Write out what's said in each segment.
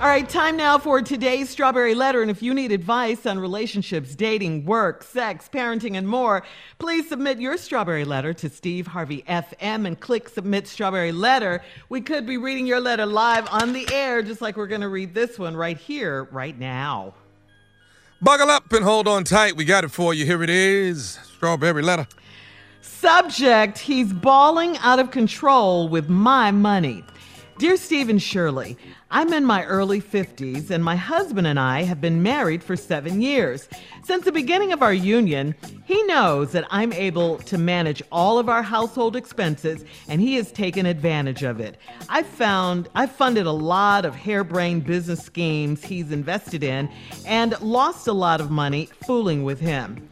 All right, time now for today's Strawberry Letter. And if you need advice on relationships, dating, work, sex, parenting, and more, please submit your Strawberry Letter to Steve Harvey FM and click Submit Strawberry Letter. We could be reading your letter live on the air, just like we're going to read this one right here, right now. Buckle up and hold on tight. We got it for you. Here it is Strawberry Letter. Subject He's balling out of control with my money. Dear Steve and Shirley, I'm in my early 50s, and my husband and I have been married for seven years. Since the beginning of our union, he knows that I'm able to manage all of our household expenses, and he has taken advantage of it. I've found I've funded a lot of harebrained business schemes he's invested in and lost a lot of money fooling with him.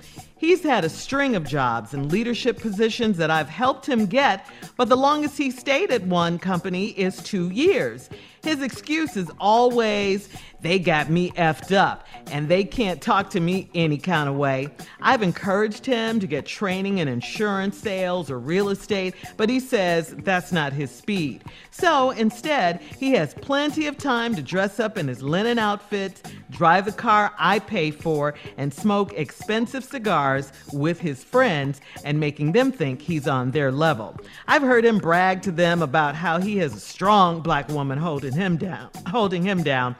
He's had a string of jobs and leadership positions that I've helped him get, but the longest he stayed at one company is two years. His excuse is always, they got me effed up and they can't talk to me any kind of way. I've encouraged him to get training in insurance sales or real estate, but he says that's not his speed. So instead, he has plenty of time to dress up in his linen outfits, drive the car I pay for, and smoke expensive cigars with his friends and making them think he's on their level. I've heard him brag to them about how he has a strong black woman holding him down, holding him down.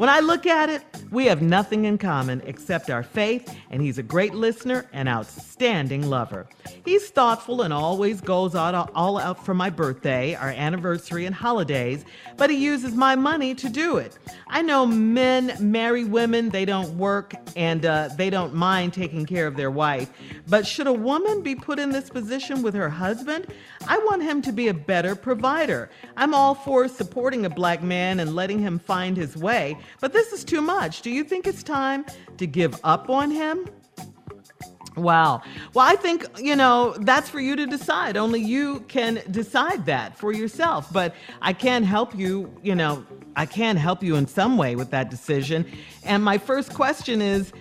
When I look at it, we have nothing in common except our faith, and he's a great listener and outstanding lover. He's thoughtful and always goes out, all out for my birthday, our anniversary, and holidays, but he uses my money to do it. I know men marry women, they don't work, and uh, they don't mind taking care of their wife. But should a woman be put in this position with her husband? I want him to be a better provider. I'm all for supporting a black man and letting him find his way, but this is too much. Do you think it's time to give up on him? Wow. Well, I think, you know, that's for you to decide. Only you can decide that for yourself. But I can help you, you know, I can help you in some way with that decision. And my first question is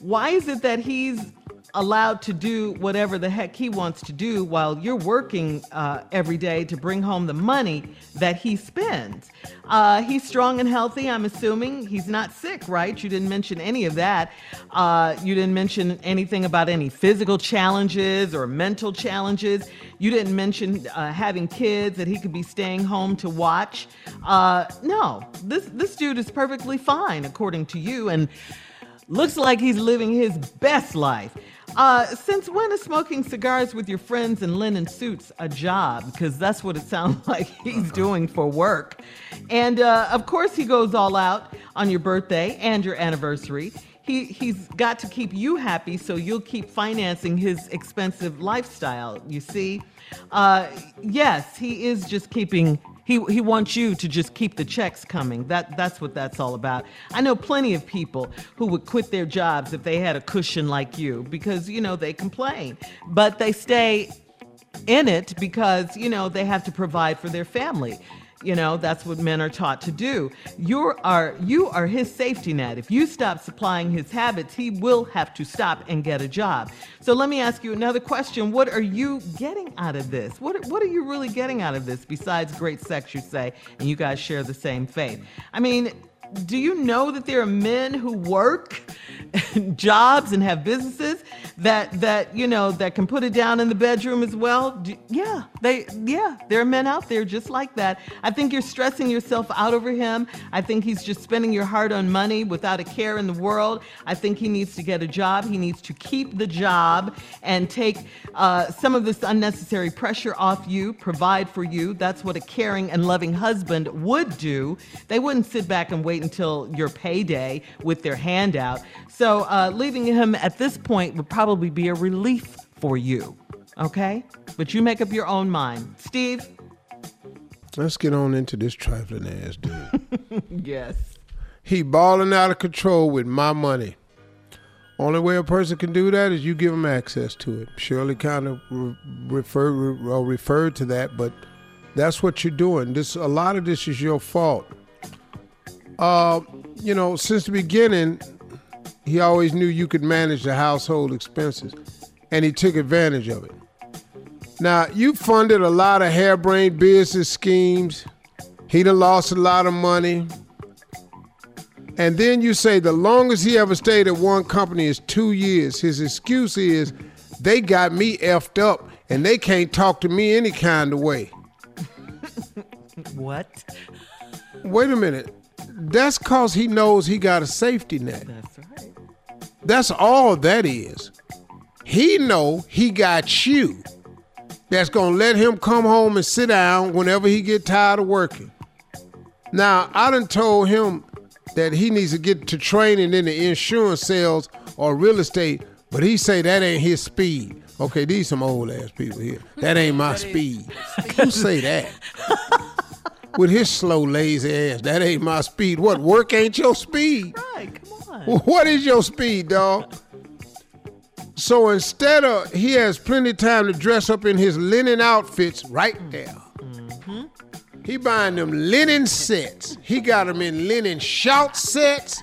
why is it that he's allowed to do whatever the heck he wants to do while you're working uh, every day to bring home the money that he spends. Uh, he's strong and healthy, I'm assuming. He's not sick, right? You didn't mention any of that. Uh, you didn't mention anything about any physical challenges or mental challenges. You didn't mention uh, having kids that he could be staying home to watch. Uh, no, this, this dude is perfectly fine, according to you, and looks like he's living his best life. Uh, since when is smoking cigars with your friends in linen suits a job? Because that's what it sounds like he's doing for work. And uh, of course, he goes all out on your birthday and your anniversary. He, he's got to keep you happy so you'll keep financing his expensive lifestyle. You see? Uh, yes, he is just keeping he he wants you to just keep the checks coming. That that's what that's all about. I know plenty of people who would quit their jobs if they had a cushion like you because you know they complain, but they stay in it because you know they have to provide for their family. You know, that's what men are taught to do. You are you are his safety net. If you stop supplying his habits, he will have to stop and get a job. So let me ask you another question. What are you getting out of this? What what are you really getting out of this besides great sex you say and you guys share the same faith? I mean, do you know that there are men who work jobs and have businesses that that you know that can put it down in the bedroom as well? Yeah they yeah there are men out there just like that. I think you're stressing yourself out over him. I think he's just spending your hard-earned money without a care in the world. I think he needs to get a job. He needs to keep the job and take uh, some of this unnecessary pressure off you provide for you. That's what a caring and loving husband would do. They wouldn't sit back and wait until your payday with their handout. So uh, leaving him at this point would probably be a relief for you. Okay? But you make up your own mind. Steve? Let's get on into this trifling ass dude. yes. He balling out of control with my money. Only way a person can do that is you give him access to it. Shirley kind of re- referred re- referred to that, but that's what you're doing. This a lot of this is your fault. Uh, you know, since the beginning, he always knew you could manage the household expenses, and he took advantage of it. Now, you funded a lot of harebrained business schemes. He done lost a lot of money. And then you say the longest he ever stayed at one company is two years. His excuse is they got me effed up and they can't talk to me any kind of way. What? Wait a minute. That's cause he knows he got a safety net. That's right. That's all that is. He know he got you. That's gonna let him come home and sit down whenever he get tired of working. Now I done told him that he needs to get to training in the insurance sales or real estate, but he say that ain't his speed. Okay, these some old ass people here. That ain't my speed. Who say that? With his slow, lazy ass, that ain't my speed. What work ain't your speed? Right. What is your speed, dog? So instead of he has plenty of time to dress up in his linen outfits right there. He buying them linen sets. He got them in linen shout sets.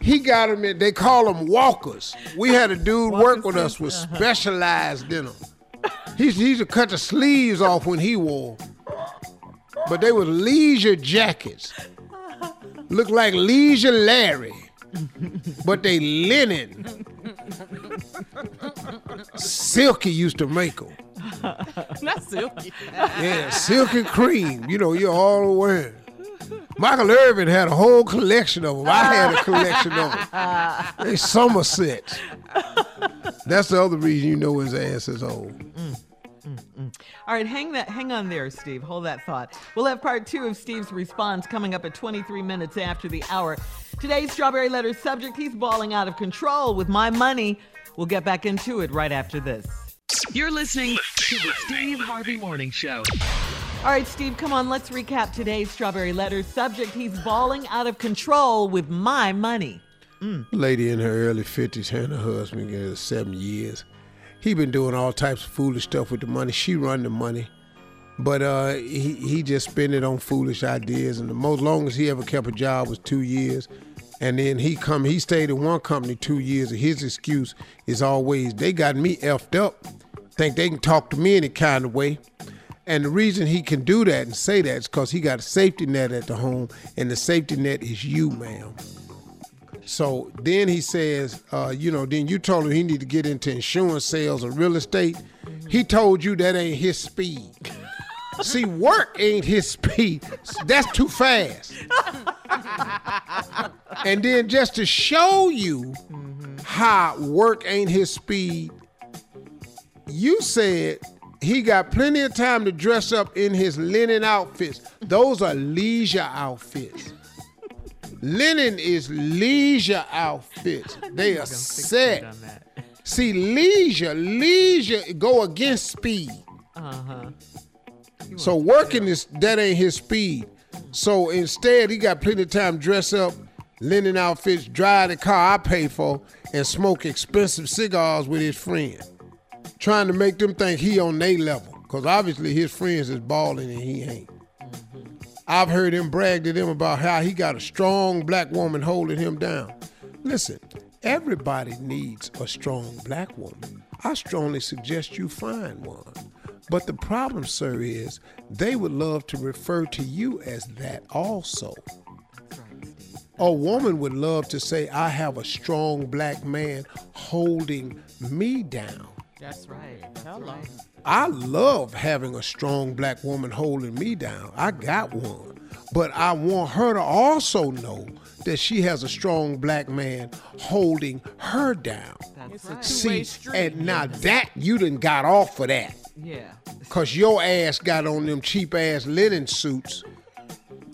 He got them in. They call them walkers. We had a dude work with us with specialized in them. He he used to cut the sleeves off when he wore. But they was leisure jackets. Look like leisure Larry. But they linen. Silky used to make them. Not silky. Yeah, silk and cream. You know, you're all wearing. Michael Irvin had a whole collection of them. I had a collection of them. They Somerset. That's the other reason you know his ass is old. Mm, mm. All right, hang that hang on there, Steve. Hold that thought. We'll have part two of Steve's response coming up at 23 minutes after the hour. Today's strawberry letter subject, he's balling out of control with my money. We'll get back into it right after this. You're listening to the Steve Harvey Morning Show. All right, Steve, come on, let's recap today's strawberry letter subject. He's balling out of control with my money. Mm. Lady in her early 50s, her and her husband together seven years. He been doing all types of foolish stuff with the money. She run the money. But uh, he, he just spent it on foolish ideas. And the most longest he ever kept a job was two years. And then he come, he stayed in one company two years. And his excuse is always, they got me effed up. Think they can talk to me any kind of way. And the reason he can do that and say that is because he got a safety net at the home. And the safety net is you, ma'am. So then he says, uh, you know, then you told him he need to get into insurance sales or real estate. He told you that ain't his speed. See, work ain't his speed. That's too fast. and then just to show you how work ain't his speed, you said he got plenty of time to dress up in his linen outfits. Those are leisure outfits. Linen is leisure outfits. They are set. See, leisure, leisure go against speed. Uh-huh. So working is that ain't his speed. So instead, he got plenty of time to dress up, linen outfits, drive the car I pay for, and smoke expensive cigars with his friend, trying to make them think he on their level. Cause obviously his friends is balling and he ain't. I've heard him brag to them about how he got a strong black woman holding him down. Listen, everybody needs a strong black woman. I strongly suggest you find one. But the problem, sir, is they would love to refer to you as that also. A woman would love to say, I have a strong black man holding me down. That's right. Hello. I love having a strong black woman holding me down. I got one. But I want her to also know that she has a strong black man holding her down. It's a See, two-way and now that you done got off of that. Yeah. Cause your ass got on them cheap ass linen suits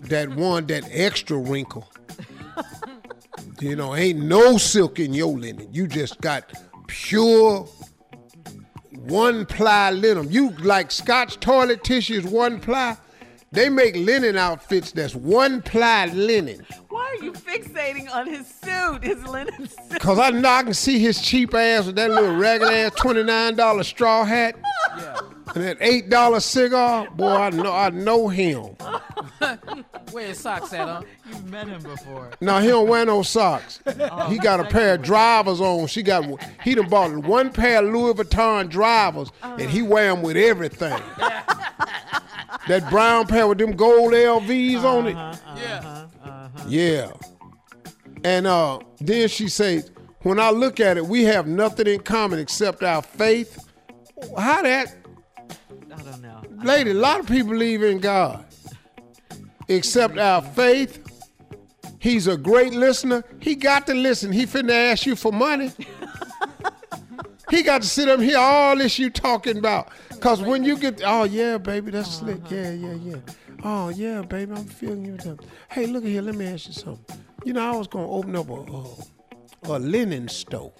that one that extra wrinkle. you know, ain't no silk in your linen. You just got pure one ply linen. You like Scotch toilet tissues, one ply. They make linen outfits that's one ply linen. Why are you fixating on his suit, his linen suit? Cause I know I can see his cheap ass with that little ragged ass twenty nine dollar straw hat and that eight dollar cigar. Boy, I know I know him. Where his socks at, huh? You've met him before. No, he don't wear no socks. Oh, he got a pair of drivers on. She got he done bought one pair of Louis Vuitton drivers, uh-huh. and he wear them with everything. that brown pair with them gold LVs on it. Uh-huh, uh-huh, yeah. Yeah. And uh, then she says, when I look at it, we have nothing in common except our faith. How that, I don't know. lady? A lot of people believe in God, except our faith. He's a great listener. He got to listen. He finna ask you for money. he got to sit up here all this you talking about. Cause when you get, oh yeah, baby, that's slick. Uh-huh. Yeah, yeah, yeah. Oh yeah, baby, I'm feeling you. Hey, look at here. Let me ask you something. You know, I was gonna open up a a, a linen store.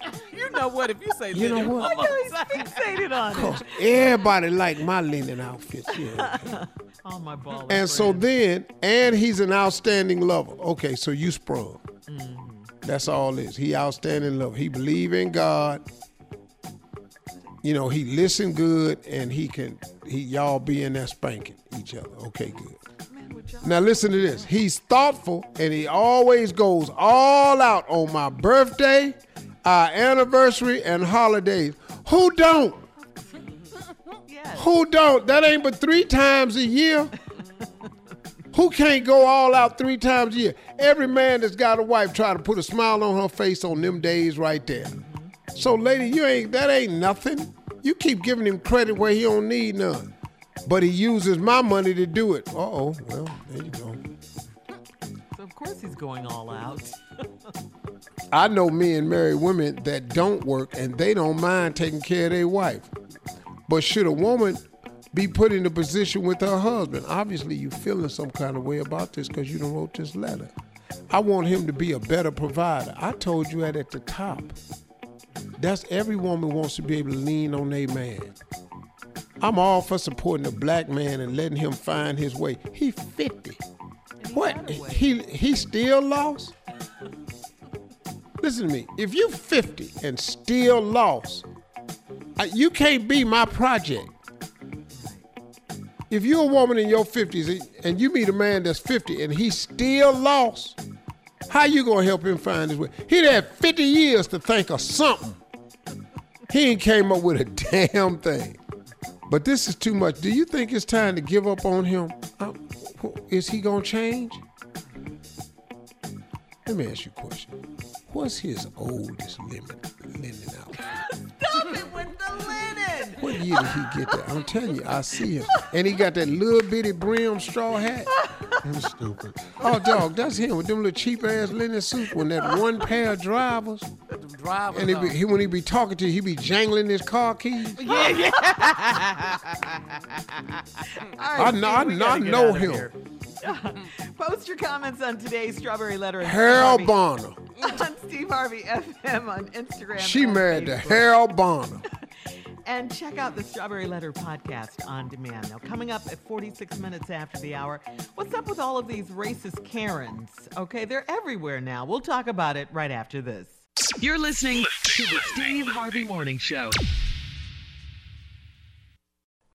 You know what? If you say You know what? I'm know he's fixated on it. Cause everybody like my linen outfits. Yeah. Oh, my ball. And so then, and he's an outstanding lover. Okay, so you sprung. Mm-hmm. That's all it is. He outstanding lover. He believe in God. You know, he listen good, and he can. He y'all be in there spanking each other. Okay, good. Now listen to this. He's thoughtful, and he always goes all out on my birthday, our anniversary, and holidays. Who don't? Yes. Who don't? That ain't but three times a year. Who can't go all out three times a year? Every man that's got a wife try to put a smile on her face on them days right there. So, lady, you ain't that ain't nothing. You keep giving him credit where he don't need none. But he uses my money to do it. Uh oh. Well, there you go. So of course he's going all out. I know men marry women that don't work and they don't mind taking care of their wife. But should a woman be put in a position with her husband? Obviously, you feeling some kind of way about this because you don't wrote this letter. I want him to be a better provider. I told you that at the top. That's every woman wants to be able to lean on a man. I'm all for supporting a black man and letting him find his way. He 50. What? got a way. He he still lost? Listen to me. If you're 50 and still lost, you can't be my project. If you're a woman in your 50s and you meet a man that's 50 and he's still lost, how you gonna help him find his way? He'd had 50 years to think of something. He ain't came up with a damn thing. But this is too much. Do you think it's time to give up on him? Uh, Is he gonna change? Let me ask you a question. What's his oldest limit linen outfit? Stop it with the linen. What year did he get that? I'm telling you, I see him. And he got that little bitty brim straw hat. That's stupid. Oh, dog, that's him with them little cheap ass linen suits when that one pair of drivers. Them drivers And he be, he, when he be talking to you, he be jangling his car keys. Yeah, yeah. All I know, I, Steve, know- I know him. Post your comments on today's Strawberry Letter and Harold Bonner. Harvey, on Steve Harvey FM on Instagram. She married to Facebook. Harold Bonner. And check out the Strawberry Letter podcast on demand. Now, coming up at 46 minutes after the hour, what's up with all of these racist Karens? Okay, they're everywhere now. We'll talk about it right after this. You're listening to the Steve Harvey Morning Show.